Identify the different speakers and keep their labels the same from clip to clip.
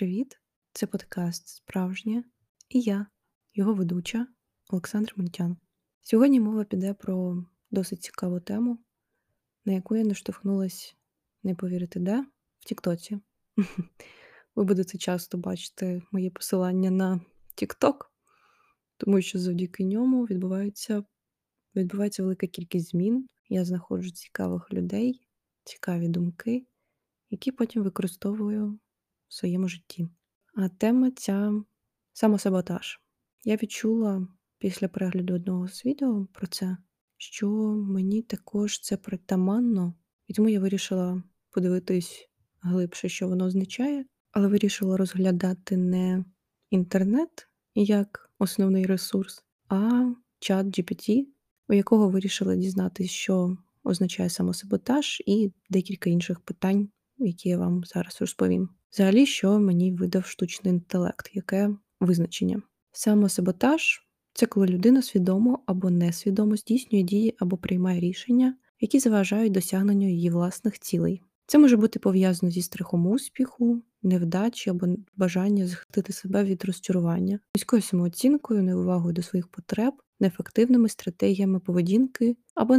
Speaker 1: привіт! Це подкаст Справжнє і я, його ведуча Олександр Монтян. Сьогодні мова піде про досить цікаву тему, на яку я наштовхнулась, не повірити, де в Тіктоці. Ви будете часто бачити моє посилання на Тікток, тому що завдяки ньому відбувається, відбувається велика кількість змін. Я знаходжу цікавих людей, цікаві думки, які потім використовую в своєму житті. А тема ця самосаботаж. Я відчула після перегляду одного з відео про це, що мені також це притаманно, і тому я вирішила подивитись глибше, що воно означає, але вирішила розглядати не інтернет як основний ресурс, а чат GPT, у якого вирішила дізнатися, що означає самосаботаж, і декілька інших питань, які я вам зараз розповім. Взагалі, що мені видав штучний інтелект, яке визначення? Самосаботаж це коли людина свідомо або несвідомо здійснює дії або приймає рішення, які заважають досягненню її власних цілей. Це може бути пов'язано зі страхом успіху, невдачі або бажання захистити себе від розчарування, низькою самооцінкою, неувагою до своїх потреб, неефективними стратегіями поведінки або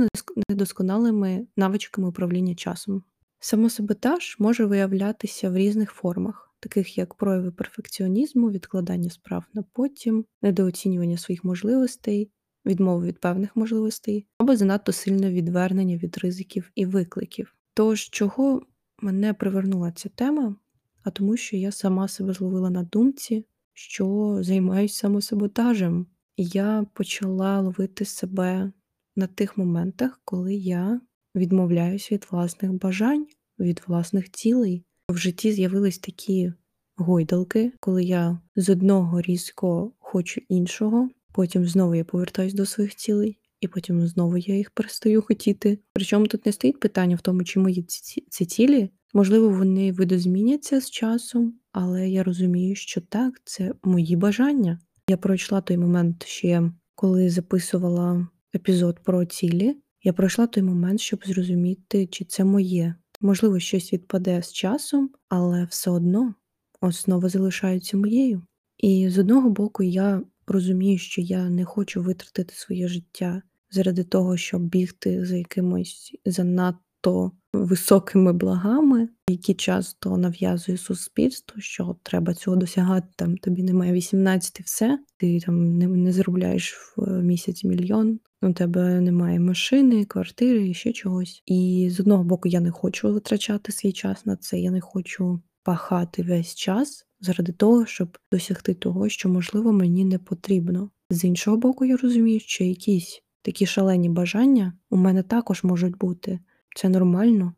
Speaker 1: недосконалими навичками управління часом. Самосаботаж може виявлятися в різних формах, таких як прояви перфекціонізму, відкладання справ на потім, недооцінювання своїх можливостей, відмови від певних можливостей або занадто сильне відвернення від ризиків і викликів. Тож, чого мене привернула ця тема, а тому, що я сама себе зловила на думці, що займаюся самосаботажем, і я почала ловити себе на тих моментах, коли я відмовляюсь від власних бажань, від власних цілей. В житті з'явились такі гойдалки, коли я з одного різко хочу іншого, потім знову я повертаюсь до своїх цілей, і потім знову я їх перестаю хотіти. Причому тут не стоїть питання в тому, чи мої ці цілі. Можливо, вони видозміняться з часом, але я розумію, що так, це мої бажання. Я пройшла той момент ще коли записувала епізод про цілі. Я пройшла той момент, щоб зрозуміти, чи це моє. Можливо, щось відпаде з часом, але все одно основа залишається моєю. І з одного боку, я розумію, що я не хочу витратити своє життя заради того, щоб бігти за якимось занадто високими благами, які часто нав'язує суспільство, що треба цього досягати. Там тобі немає 18 і все, ти там не, не заробляєш в місяць мільйон. У тебе немає машини, квартири і ще чогось. І з одного боку, я не хочу витрачати свій час на це. Я не хочу пахати весь час заради того, щоб досягти того, що можливо мені не потрібно. З іншого боку, я розумію, що якісь такі шалені бажання у мене також можуть бути. Це нормально,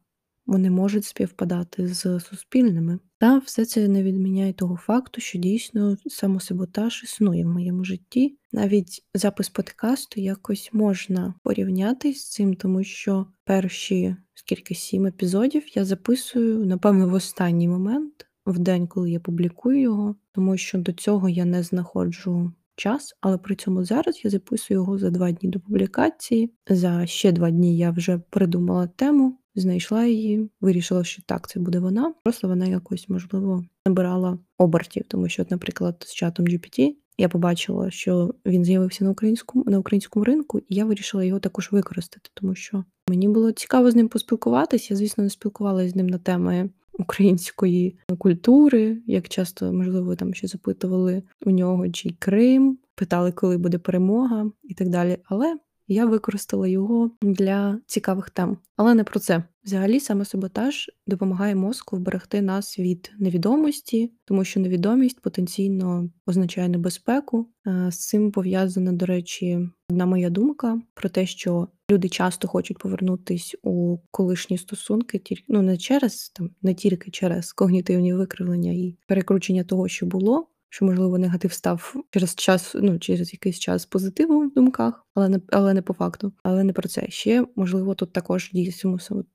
Speaker 1: вони можуть співпадати з суспільними. Та все це не відміняє того факту, що дійсно самосаботаж існує в моєму житті. Навіть запис подкасту якось можна порівняти з цим, тому що перші скільки сім епізодів я записую, напевно, в останній момент, в день, коли я публікую його, тому що до цього я не знаходжу час, але при цьому зараз я записую його за два дні до публікації. За ще два дні я вже придумала тему, знайшла її, вирішила, що так, це буде вона. Просто вона якось, можливо, набирала обертів, тому що, наприклад, з чатом GPT я побачила, що він з'явився на українському на українському ринку, і я вирішила його також використати, тому що мені було цікаво з ним поспілкуватися. Я, звісно, не спілкувалася з ним на теми української культури, як часто, можливо, там ще запитували у нього, чи Крим, питали, коли буде перемога і так далі. Але я використала його для цікавих тем. Але не про це. Взагалі, саме саботаж допомагає мозку вберегти нас від невідомості, тому що невідомість потенційно означає небезпеку. З цим пов'язана, до речі, одна моя думка про те, що люди часто хочуть повернутись у колишні стосунки, тільки ну не через там, не тільки через когнітивні викривлення і перекручення того, що було, що, можливо, негатив став через час, ну через якийсь час позитивом в думках, але не але не по факту. Але не про це. Ще можливо, тут також діє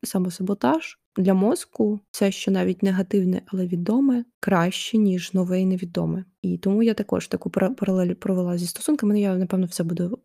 Speaker 1: самосаботаж. Для мозку все, що навіть негативне, але відоме, краще ніж нове і невідоме. І тому я також таку паралель провела зі стосунками. Я напевно все буду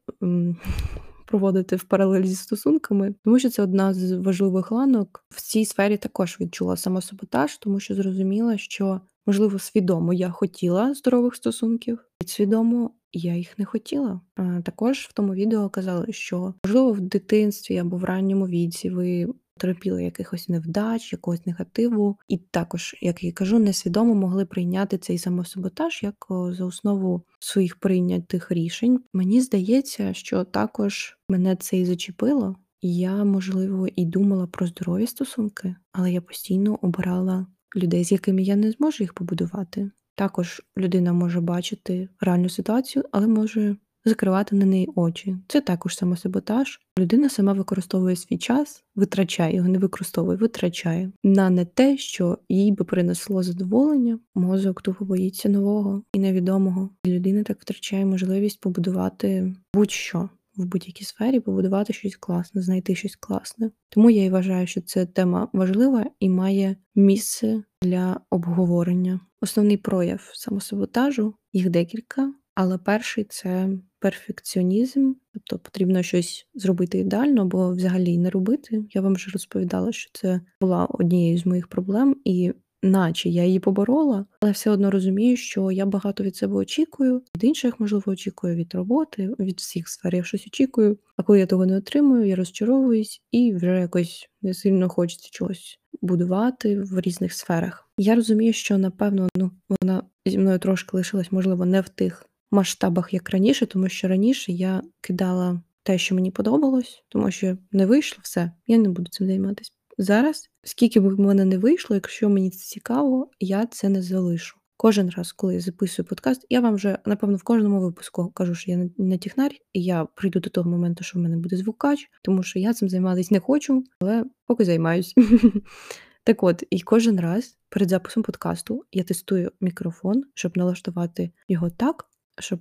Speaker 1: проводити в паралелі зі стосунками, тому що це одна з важливих ланок. В цій сфері також відчула самосаботаж, тому що зрозуміла, що Можливо, свідомо я хотіла здорових стосунків, підсвідомо я їх не хотіла. А також в тому відео казали, що можливо в дитинстві або в ранньому віці ви терпіли якихось невдач, якогось негативу, і також, як я кажу, несвідомо могли прийняти цей самосаботаж як за основу своїх прийнятих рішень. Мені здається, що також мене це і зачепило. Я, можливо, і думала про здорові стосунки, але я постійно обирала людей, з якими я не зможу їх побудувати. Також людина може бачити реальну ситуацію, але може закривати на неї очі. Це також самосаботаж. Людина сама використовує свій час, витрачає його, не використовує, витрачає на не те, що їй би принесло задоволення. Мозок тупо боїться нового і невідомого. Людина так втрачає можливість побудувати будь-що в будь-якій сфері побудувати щось класне, знайти щось класне. Тому я і вважаю, що ця тема важлива і має місце для обговорення. Основний прояв самосаботажу, їх декілька, але перший це перфекціонізм, тобто потрібно щось зробити ідеально або взагалі не робити. Я вам вже розповідала, що це була однією з моїх проблем, і наче я її поборола, але все одно розумію, що я багато від себе очікую, від інших, можливо, очікую від роботи, від всіх сфер я щось очікую. А коли я того не отримую, я розчаровуюсь і вже якось не сильно хочеться чогось будувати в різних сферах. Я розумію, що напевно ну вона зі мною трошки лишилась, можливо, не в тих масштабах, як раніше, тому що раніше я кидала те, що мені подобалось, тому що не вийшло все, я не буду цим займатися. Зараз, скільки б в мене не вийшло, якщо мені це цікаво, я це не залишу. Кожен раз, коли я записую подкаст, я вам вже, напевно, в кожному випуску кажу, що я не технар, і я прийду до того моменту, що в мене буде звукач, тому що я цим займатися не хочу, але поки займаюсь. Так от, і кожен раз перед записом подкасту я тестую мікрофон, щоб налаштувати його так, щоб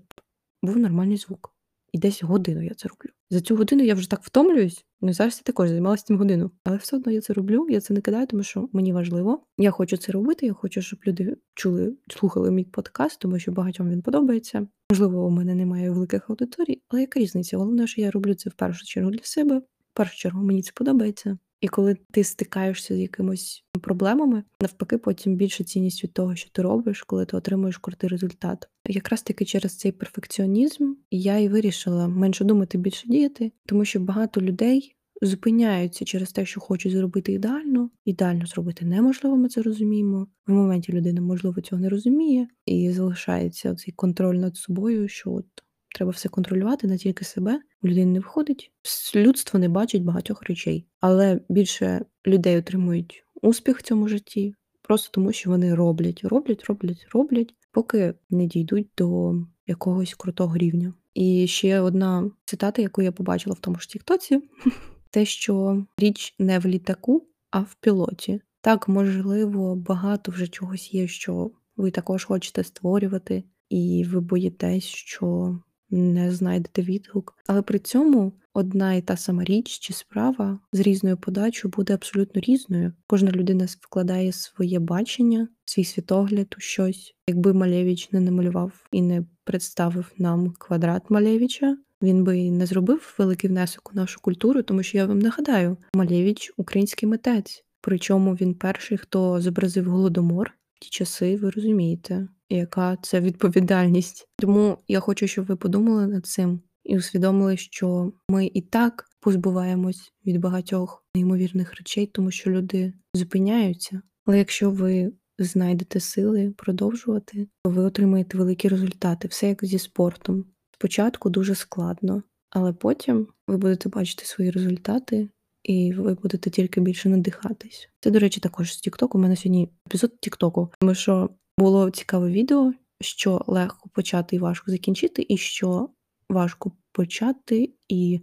Speaker 1: був нормальний звук. І десь годину я це роблю. За цю годину я вже так втомлююсь. Ну зараз я також займалася цим годину. Але все одно я це роблю, я це не кидаю, тому що мені важливо. Я хочу це робити. Я хочу, щоб люди чули, слухали мій подкаст, тому що багатьом він подобається. Можливо, у мене немає великих аудиторій, але яка різниця? Головне, що я роблю це в першу чергу для себе. В першу чергу мені це подобається. І коли ти стикаєшся з якимось проблемами, навпаки, потім більше цінність від того, що ти робиш, коли ти отримуєш крутий результат. Якраз таки через цей перфекціонізм я і вирішила менше думати, більше діяти, тому що багато людей зупиняються через те, що хочуть зробити ідеально. Ідеально зробити неможливо, ми це розуміємо. В моменті людина, можливо, цього не розуміє, і залишається цей контроль над собою, що от треба все контролювати не тільки себе. У людини не виходить. Людство не бачить багатьох речей, але більше людей отримують успіх в цьому житті, просто тому, що вони роблять, роблять, роблять, роблять, поки не дійдуть до якогось крутого рівня. І ще одна цитата, яку я побачила в тому ж Тіктоці, те, що річ не в літаку, а в пілоті. Так, можливо, багато вже чогось є, що ви також хочете створювати, і ви боїтесь, що не знайдете відгук. Але при цьому одна і та сама річ чи справа з різною подачою буде абсолютно різною. Кожна людина вкладає своє бачення, свій світогляд у щось. Якби Малевич не намалював і не представив нам квадрат Малевича, він би не зробив великий внесок у нашу культуру, тому що я вам нагадаю, Малевич український митець. Причому він перший, хто зобразив голодомор в ті часи, ви розумієте яка це відповідальність. Тому я хочу, щоб ви подумали над цим і усвідомили, що ми і так позбуваємось від багатьох неймовірних речей, тому що люди зупиняються. Але якщо ви знайдете сили продовжувати, то ви отримаєте великі результати. Все як зі спортом. Спочатку дуже складно, але потім ви будете бачити свої результати. І ви будете тільки більше надихатись. Це, до речі, також з Тіктоку. У мене сьогодні епізод Тіктоку, тому що було цікаве відео, що легко почати і важко закінчити, і що важко почати і.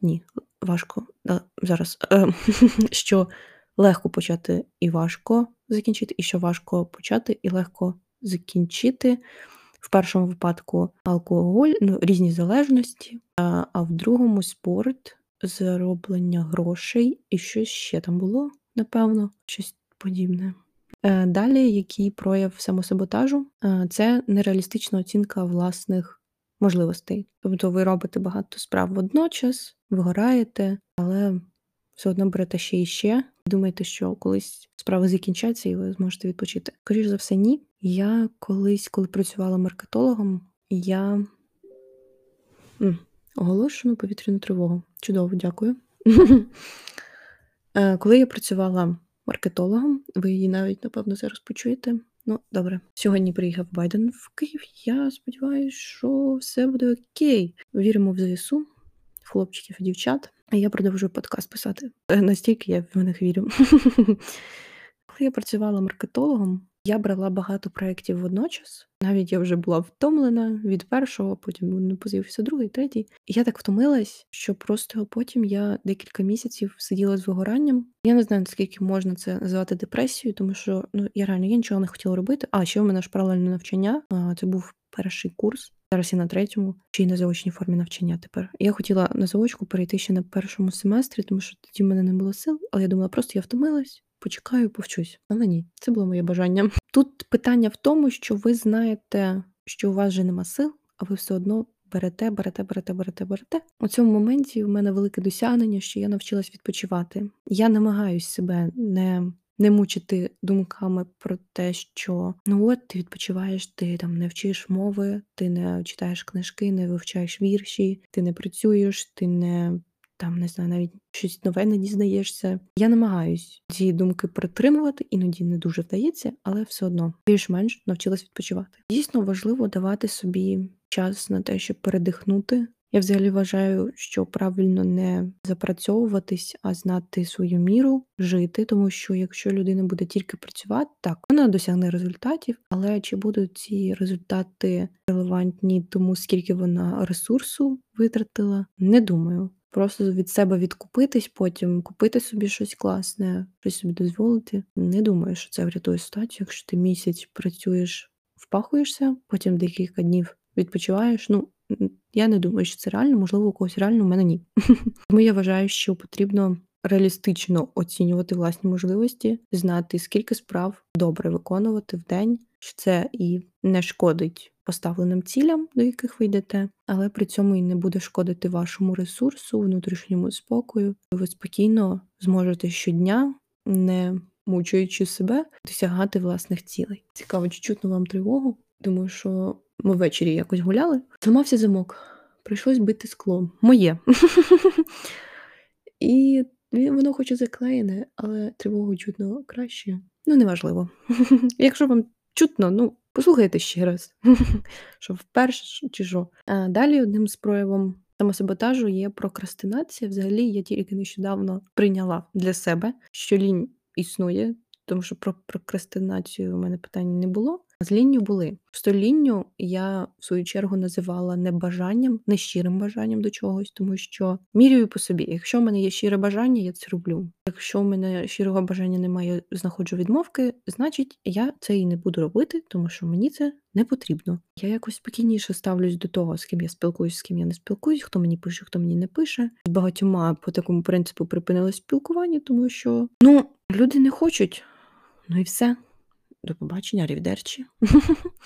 Speaker 1: Ні, важко. Да, Зараз. Е, що легко почати і важко закінчити, і що важко почати і легко закінчити. В першому випадку алкоголь, ну, різні залежності, а, а в другому спорт, зароблення грошей і щось ще там було, напевно, щось подібне. Е, далі, який прояв самосаботажу, е, це нереалістична оцінка власних можливостей. Тобто ви робите багато справ водночас, вигораєте, але все одно берете ще і ще, Думаєте, що колись справи закінчаться і ви зможете відпочити? Скоріше за все, ні. Я колись, коли працювала маркетологом, я М, оголошено повітряну тривогу. Чудово, дякую. Е, Коли я працювала маркетологом, ви її навіть, напевно, зараз почуєте. Ну, добре. Сьогодні приїхав Байден в Київ. Я сподіваюся, що все буде окей. Віримо в ЗСУ, хлопчиків і дівчат. А я продовжую подкаст писати. Е, Настільки я в них вірю. Коли я працювала маркетологом, я брала багато проєктів водночас. Навіть я вже була втомлена від першого, потім не поз'явився другий, третій. Я так втомилась, що просто потім я декілька місяців сиділа з вигоранням. Я не знаю, наскільки можна це назвати депресією, тому що ну я реально я нічого не хотіла робити. А ще у мене ж паралельне навчання. Це був перший курс. Зараз я на третьому, чи й на заочній формі навчання тепер. Я хотіла на заочку перейти ще на першому семестрі, тому що тоді в мене не було сил, але я думала, просто я втомилась, почекаю, повчусь. Але ні, це було моє бажання. Тут питання в тому, що ви знаєте, що у вас вже нема сил, а ви все одно берете, берете, берете, берете, берете. У цьому моменті в мене велике досягнення, що я навчилась відпочивати. Я намагаюсь себе не. Не мучити думками про те, що ну от ти відпочиваєш, ти там не вчиш мови, ти не читаєш книжки, не вивчаєш вірші, ти не працюєш, ти не там не знаю, навіть щось нове не дізнаєшся. Я намагаюсь ці думки притримувати, іноді не дуже вдається, але все одно більш-менш навчилась відпочивати. Дійсно важливо давати собі час на те, щоб передихнути. Я взагалі вважаю, що правильно не запрацьовуватись, а знати свою міру, жити, тому що якщо людина буде тільки працювати, так вона досягне результатів, але чи будуть ці результати релевантні тому, скільки вона ресурсу витратила, не думаю. Просто від себе відкупитись, потім купити собі щось класне, щось собі дозволити. Не думаю, що це врятує ситуацію, якщо ти місяць працюєш, впахуєшся, потім декілька днів відпочиваєш. Ну я не думаю, що це реально, можливо, у когось реально, у мене ні. Тому я вважаю, що потрібно реалістично оцінювати власні можливості, знати, скільки справ добре виконувати в день, що це і не шкодить поставленим цілям, до яких ви йдете, але при цьому і не буде шкодити вашому ресурсу, внутрішньому спокою. Ви спокійно зможете щодня, не мучуючи себе, досягати власних цілей. Цікаво, чи чутно вам тривогу. Думаю, що ми ввечері якось гуляли. Зламався замок. Прийшлось бити скло. Моє. І воно хоч і заклеєне, але тривогу чутно краще. Ну, неважливо. Якщо вам чутно, ну, послухайте ще раз, що вперше чи що. А далі одним з проявом самосаботажу є прокрастинація. Взагалі, я тільки нещодавно прийняла для себе, що лінь існує, тому що про прокрастинацію у мене питань не було. З лінню були. Просто лінню я в свою чергу називала не бажанням, не щирим бажанням до чогось, тому що міряю по собі. Якщо в мене є щире бажання, я це роблю. Якщо в мене щирого бажання немає, знаходжу відмовки, значить я це і не буду робити, тому що мені це не потрібно. Я якось спокійніше ставлюсь до того, з ким я спілкуюсь, з ким я не спілкуюсь, хто мені пише, хто мені не пише. З багатьома по такому принципу припинили спілкування, тому що ну люди не хочуть, ну і все. До побачення, рівдерчі.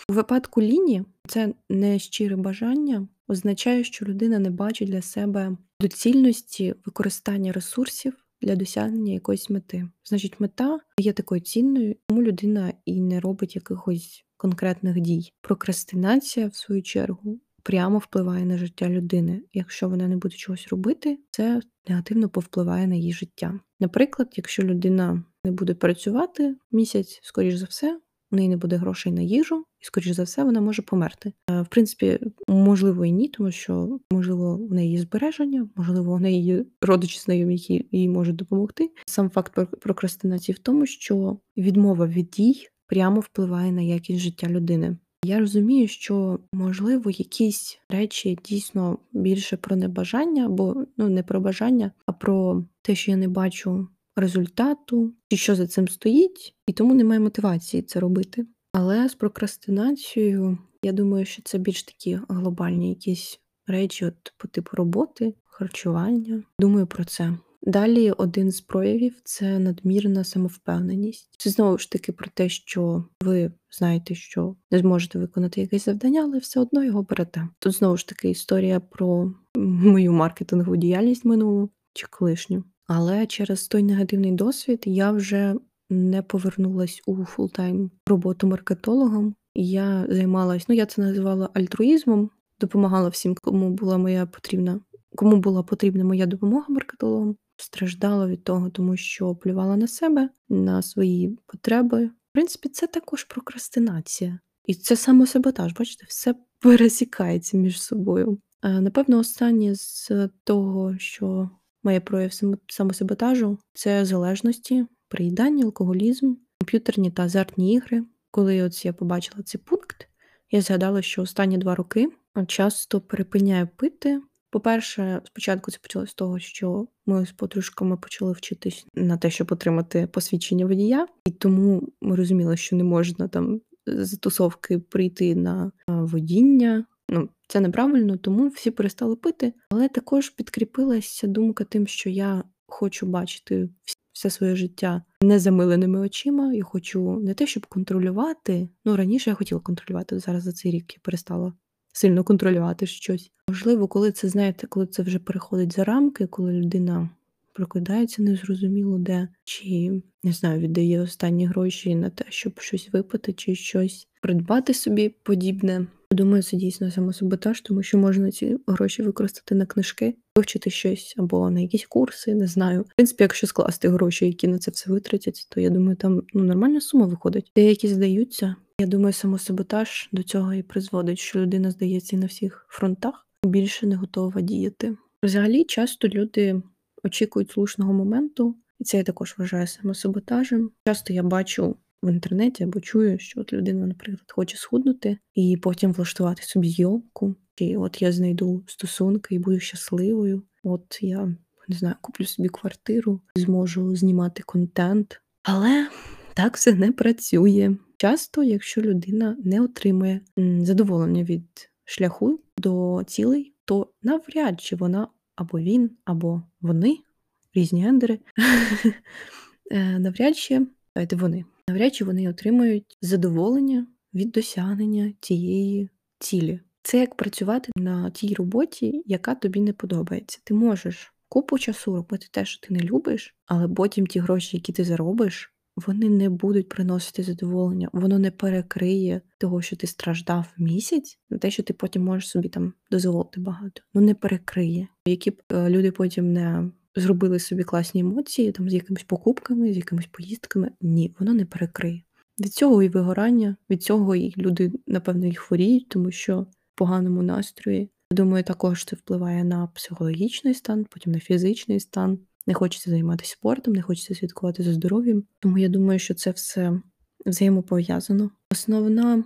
Speaker 1: У випадку лінії це не щире бажання означає, що людина не бачить для себе доцільності використання ресурсів для досягнення якоїсь мети. Значить, мета є такою цінною, тому людина і не робить якихось конкретних дій. Прокрастинація, в свою чергу, прямо впливає на життя людини. Якщо вона не буде чогось робити, це негативно повпливає на її життя. Наприклад, якщо людина не буде працювати місяць, скоріш за все, у неї не буде грошей на їжу, і, скоріш за все, вона може померти. В принципі, можливо, і ні, тому що, можливо, в неї є збереження, можливо, у неї є родичі знайомі, які їй можуть допомогти. Сам факт прокрастинації в тому, що відмова від дій прямо впливає на якість життя людини. Я розумію, що можливо якісь речі дійсно більше про небажання, або ну не про бажання, а про те, що я не бачу результату, чи що за цим стоїть, і тому немає мотивації це робити. Але з прокрастинацією, я думаю, що це більш такі глобальні якісь речі, от по типу роботи, харчування. Думаю про це. Далі один з проявів це надмірна самовпевненість. Це знову ж таки про те, що ви знаєте, що не зможете виконати якесь завдання, але все одно його берете. Тут знову ж таки історія про мою маркетингову діяльність минулу чи колишню. Але через той негативний досвід я вже не повернулась у full-time роботу маркетологом. Я займалась, ну я це називала альтруїзмом, допомагала всім, кому була моя потрібна, кому була потрібна моя допомога маркетологам. Страждала від того, тому що плювала на себе, на свої потреби. В принципі, це також прокрастинація. І це самосаботаж, бачите, все пересікається між собою. Напевно, останнє з того, що має прояв самосаботажу, це залежності, приїдання, алкоголізм, комп'ютерні та азартні ігри. Коли от я побачила цей пункт, я згадала, що останні два роки часто перепиняю пити. По-перше, спочатку це почалося з того, що ми з подружками почали вчитись на те, щоб отримати посвідчення водія, і тому ми розуміли, що не можна там з тусовки прийти на водіння. Ну, це неправильно, тому всі перестали пити. Але також підкріпилася думка тим, що я хочу бачити все своє життя незамиленими очима. Я хочу не те, щоб контролювати. Ну раніше я хотіла контролювати. Зараз за цей рік я перестала сильно контролювати щось. Можливо, коли це знаєте, коли це вже переходить за рамки, коли людина прокидається незрозуміло де, чи не знаю, віддає останні гроші на те, щоб щось випити, чи щось придбати собі подібне. Думаю, це дійсно самосаботаж, тому що можна ці гроші використати на книжки, вивчити щось або на якісь курси, не знаю. В принципі, якщо скласти гроші, які на це все витратять, то я думаю, там ну нормальна сума виходить. Деякі здаються. Я думаю, самосаботаж до цього і призводить, що людина здається на всіх фронтах більше не готова діяти. Взагалі, часто люди очікують слушного моменту, і це я також вважаю самосаботажем. Часто я бачу в інтернеті або чую, що от людина, наприклад, хоче схуднути і потім влаштувати собі зйомку. І от я знайду стосунки і буду щасливою. От я не знаю, куплю собі квартиру, зможу знімати контент. Але так все не працює. Часто, якщо людина не отримує задоволення від шляху до цілей, то навряд чи вона або він, або вони, різні гендери, е, навряд чи давайте вони навряд чи вони отримають задоволення від досягнення цієї цілі. Це як працювати на тій роботі, яка тобі не подобається. Ти можеш купу часу робити те, що ти не любиш, але потім ті гроші, які ти заробиш, вони не будуть приносити задоволення, воно не перекриє того, що ти страждав місяць, на те, що ти потім можеш собі там дозволити багато. Ну не перекриє. Які б е, люди потім не зробили собі класні емоції, там з якимись покупками, з якимись поїздками. Ні, воно не перекриє. Від цього і вигорання, від цього і люди, напевно, і хворіють, тому що в поганому настрої. Думаю, також це впливає на психологічний стан, потім на фізичний стан. Не хочеться займатися спортом, не хочеться слідкувати за здоров'ям. Тому я думаю, що це все взаємопов'язано. Основна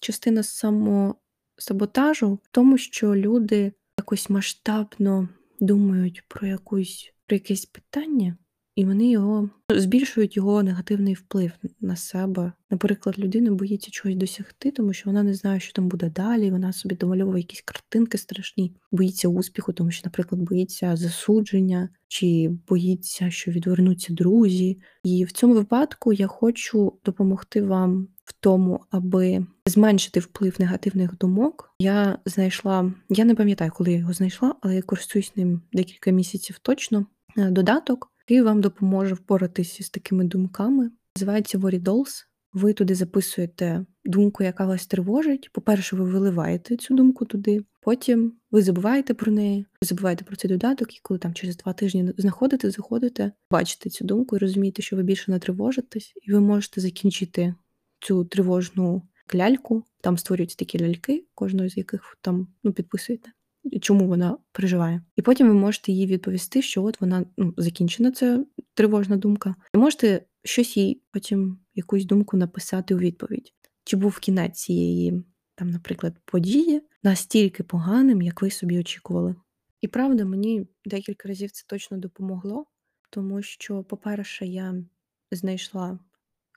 Speaker 1: частина самосаботажу в тому, що люди якось масштабно думають про якусь про якесь питання, і вони його збільшують його негативний вплив на себе. Наприклад, людина боїться чогось досягти, тому що вона не знає, що там буде далі. Вона собі домальовує якісь картинки страшні, боїться успіху, тому що, наприклад, боїться засудження чи боїться, що відвернуться друзі. І в цьому випадку я хочу допомогти вам в тому, аби зменшити вплив негативних думок. Я знайшла, я не пам'ятаю, коли я його знайшла, але я користуюсь ним декілька місяців точно. Е, додаток, який вам допоможе впоратися з такими думками. Називається Worry Dolls. Ви туди записуєте думку, яка вас тривожить. По-перше, ви виливаєте цю думку туди, потім ви забуваєте про неї, ви забуваєте про цей додаток, і коли там через два тижні знаходите, заходите, бачите цю думку і розумієте, що ви більше не тривожитесь, і ви можете закінчити цю тривожну ляльку. Там створюються такі ляльки, кожного з яких там ну, підписуєте чому вона переживає. І потім ви можете їй відповісти, що от вона ну, закінчена, це тривожна думка. І можете щось їй потім якусь думку написати у відповідь. Чи був кінець цієї, там, наприклад, події настільки поганим, як ви собі очікували? І правда, мені декілька разів це точно допомогло, тому що, по-перше, я знайшла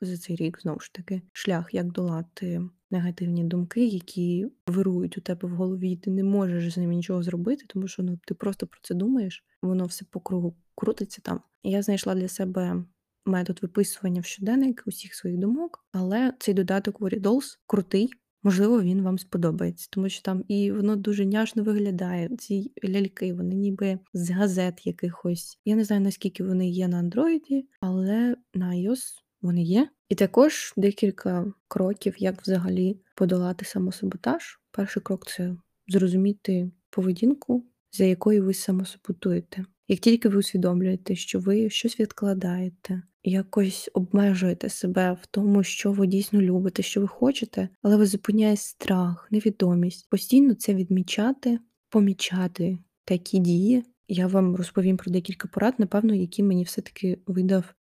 Speaker 1: за цей рік знову ж таки шлях, як долати негативні думки, які вирують у тебе в голові, ти не можеш з ними нічого зробити, тому що ну ти просто про це думаєш, воно все по кругу крутиться там. Я знайшла для себе метод виписування в щоденник усіх своїх думок, але цей додаток Worry Dolls крутий. можливо, він вам сподобається, тому що там і воно дуже няшно виглядає. Ці ляльки, вони ніби з газет якихось. Я не знаю, наскільки вони є на андроїді, але на iOS вони є. І також декілька кроків, як взагалі подолати самосаботаж. Перший крок це зрозуміти поведінку, за якою ви самосаботуєте. Як тільки ви усвідомлюєте, що ви щось відкладаєте, якось обмежуєте себе в тому, що ви дійсно любите, що ви хочете, але ви зупиняє страх, невідомість, постійно це відмічати, помічати такі дії. Я вам розповім про декілька порад, напевно, які мені все-таки видав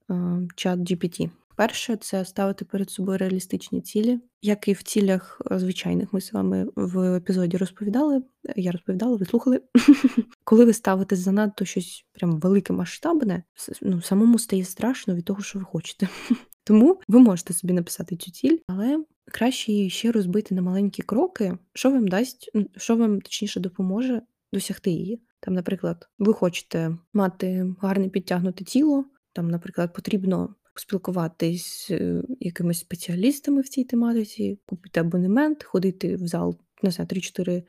Speaker 1: чат GPT. Перше це ставити перед собою реалістичні цілі, як і в цілях е, звичайних. Ми з вами в епізоді розповідали. Я розповідала, ви слухали. Коли ви ставите занадто щось прям велике масштабне, ну самому стає страшно від того, що ви хочете. Тому ви можете собі написати цю ціль, але краще її ще розбити на маленькі кроки, що вам дасть, що вам точніше допоможе досягти її. Там, наприклад, ви хочете мати гарне підтягнуте тіло. Там, наприклад, потрібно поспілкуватись з е, якимись спеціалістами в цій тематиці, купити абонемент, ходити в зал не знаю, 3-4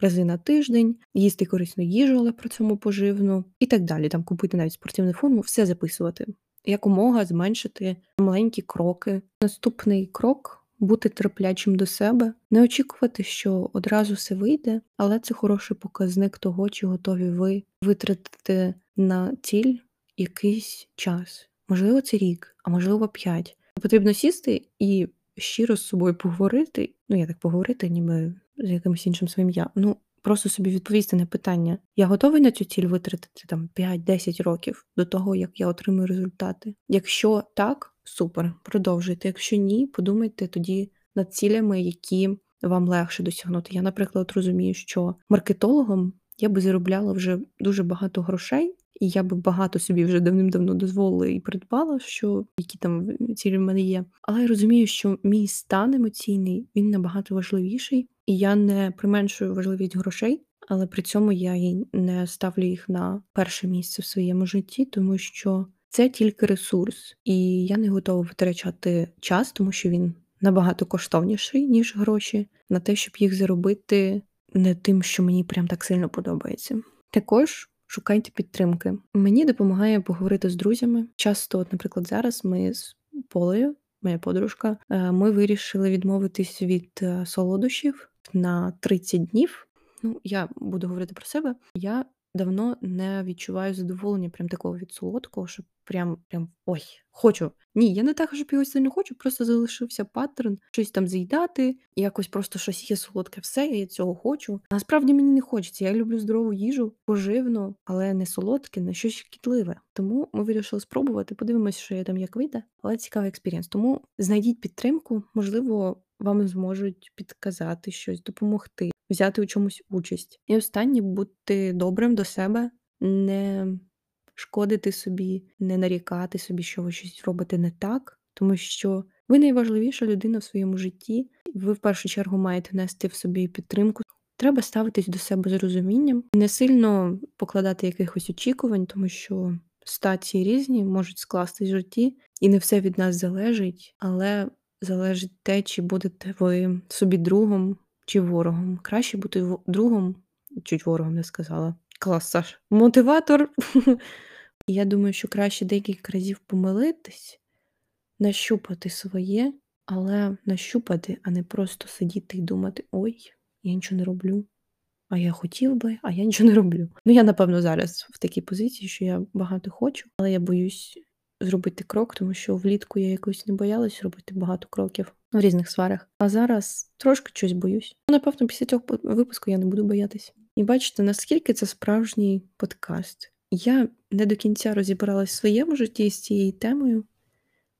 Speaker 1: рази на тиждень, їсти корисну їжу, але при цьому поживну, і так далі. Там купити навіть спортивну форму, все записувати. Якомога зменшити маленькі кроки. Наступний крок бути терплячим до себе, не очікувати, що одразу все вийде, але це хороший показник того, чи готові ви витратити на ціль якийсь час. Можливо, це рік, а можливо, п'ять. Потрібно сісти і щиро з собою поговорити. Ну, я так поговорити, ніби з якимось іншим своїм я. Ну, просто собі відповісти на питання: я готовий на цю ціль витратити там 5-10 років до того, як я отримую результати. Якщо так, супер, продовжуйте. Якщо ні, подумайте тоді над цілями, які вам легше досягнути. Я, наприклад, розумію, що маркетологом я би заробляла вже дуже багато грошей. І я би багато собі вже давним-давно дозволила і придбала, що які там цілі в мене є. Але я розумію, що мій стан емоційний він набагато важливіший, і я не применшую важливість грошей, але при цьому я і не ставлю їх на перше місце в своєму житті, тому що це тільки ресурс, і я не готова витрачати час, тому що він набагато коштовніший, ніж гроші, на те, щоб їх заробити не тим, що мені прям так сильно подобається. Також шукайте підтримки. Мені допомагає поговорити з друзями. Часто, от, наприклад, зараз ми з Полею, моя подружка, е, ми вирішили відмовитись від е, солодощів на 30 днів. Ну, я буду говорити про себе. Я давно не відчуваю задоволення прям такого від солодкого, що прям прям ой, хочу. Ні, я не так, щоб його сильно хочу, просто залишився pattern, щось там з'їдати, якось просто щось є солодке, все, я цього хочу. Насправді мені не хочеться. Я люблю здорову їжу, поживну, але не солодке, не щось шкідливе. Тому ми вирішили спробувати. Подивимося, що я там як вийде, але цікавий experience. Тому знайдіть підтримку, можливо, вам зможуть підказати щось, допомогти, взяти у чомусь участь. І останнє бути добрим до себе, не шкодити собі, не нарікати собі, що ви щось робите не так, тому що ви найважливіша людина в своєму житті. Ви в першу чергу маєте нести в собі підтримку. Треба ставитись до себе з розумінням, не сильно покладати якихось очікувань, тому що стації різні можуть скластись в житті, і не все від нас залежить, але залежить те, чи будете ви собі другом чи ворогом. Краще бути другом, чуть ворогом не сказала. Клас, Саш. Мотиватор. Я думаю, що краще декілька разів помилитись, нащупати своє, але нащупати, а не просто сидіти і думати: ой, я нічого не роблю. А я хотів би, а я нічого не роблю. Ну, я, напевно, зараз в такій позиції, що я багато хочу, але я боюсь зробити крок, тому що влітку я якось не боялась робити багато кроків в різних сферах. А зараз трошки щось боюсь. Ну, напевно, після цього випуску я не буду боятися. І бачите, наскільки це справжній подкаст. Я не до кінця розібралась в своєму житті з цією темою.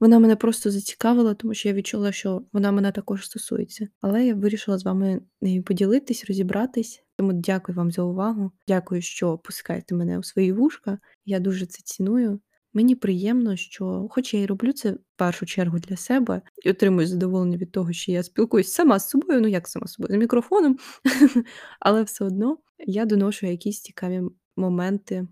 Speaker 1: Вона мене просто зацікавила, тому що я відчула, що вона мене також стосується. Але я вирішила з вами нею поділитись, розібратись. Тому дякую вам за увагу. Дякую, що пускаєте мене у свої вушка. Я дуже це ціную. Мені приємно, що, хоч я і роблю це в першу чергу для себе, і отримую задоволення від того, що я спілкуюсь сама з собою, ну як сама з собою, з мікрофоном, але все одно я доношу якісь цікаві моменти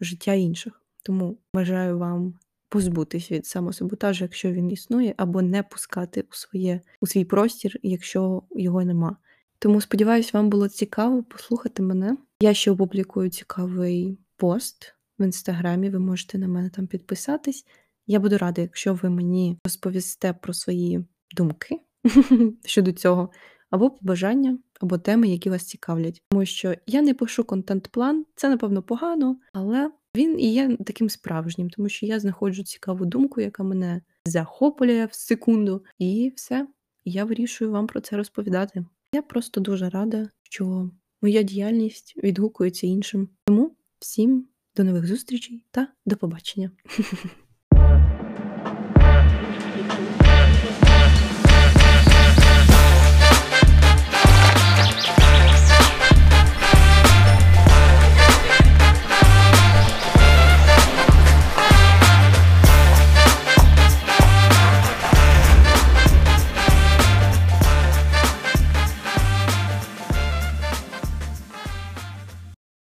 Speaker 1: життя інших. Тому бажаю вам позбутись від самосаботажу, якщо він існує, або не пускати у своє у свій простір, якщо його нема. Тому сподіваюсь, вам було цікаво послухати мене. Я ще опублікую цікавий пост в інстаграмі. Ви можете на мене там підписатись. Я буду рада, якщо ви мені розповісте про свої думки щодо цього, або побажання, або теми, які вас цікавлять. Тому що я не пишу контент-план, це напевно погано, але він і є таким справжнім, тому що я знаходжу цікаву думку, яка мене захоплює в секунду, і все. Я вирішую вам про це розповідати. Я просто дуже рада, що моя діяльність відгукується іншим. Тому всім до нових зустрічей та до побачення.